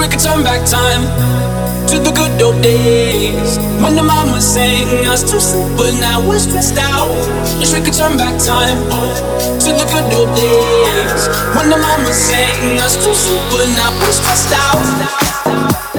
we could turn back time to the good old days. When the mama sang us to sleep, but now we're stressed out. Wish we could turn back time to the good old days. When the mama sang us to sleep, but now we're stressed out.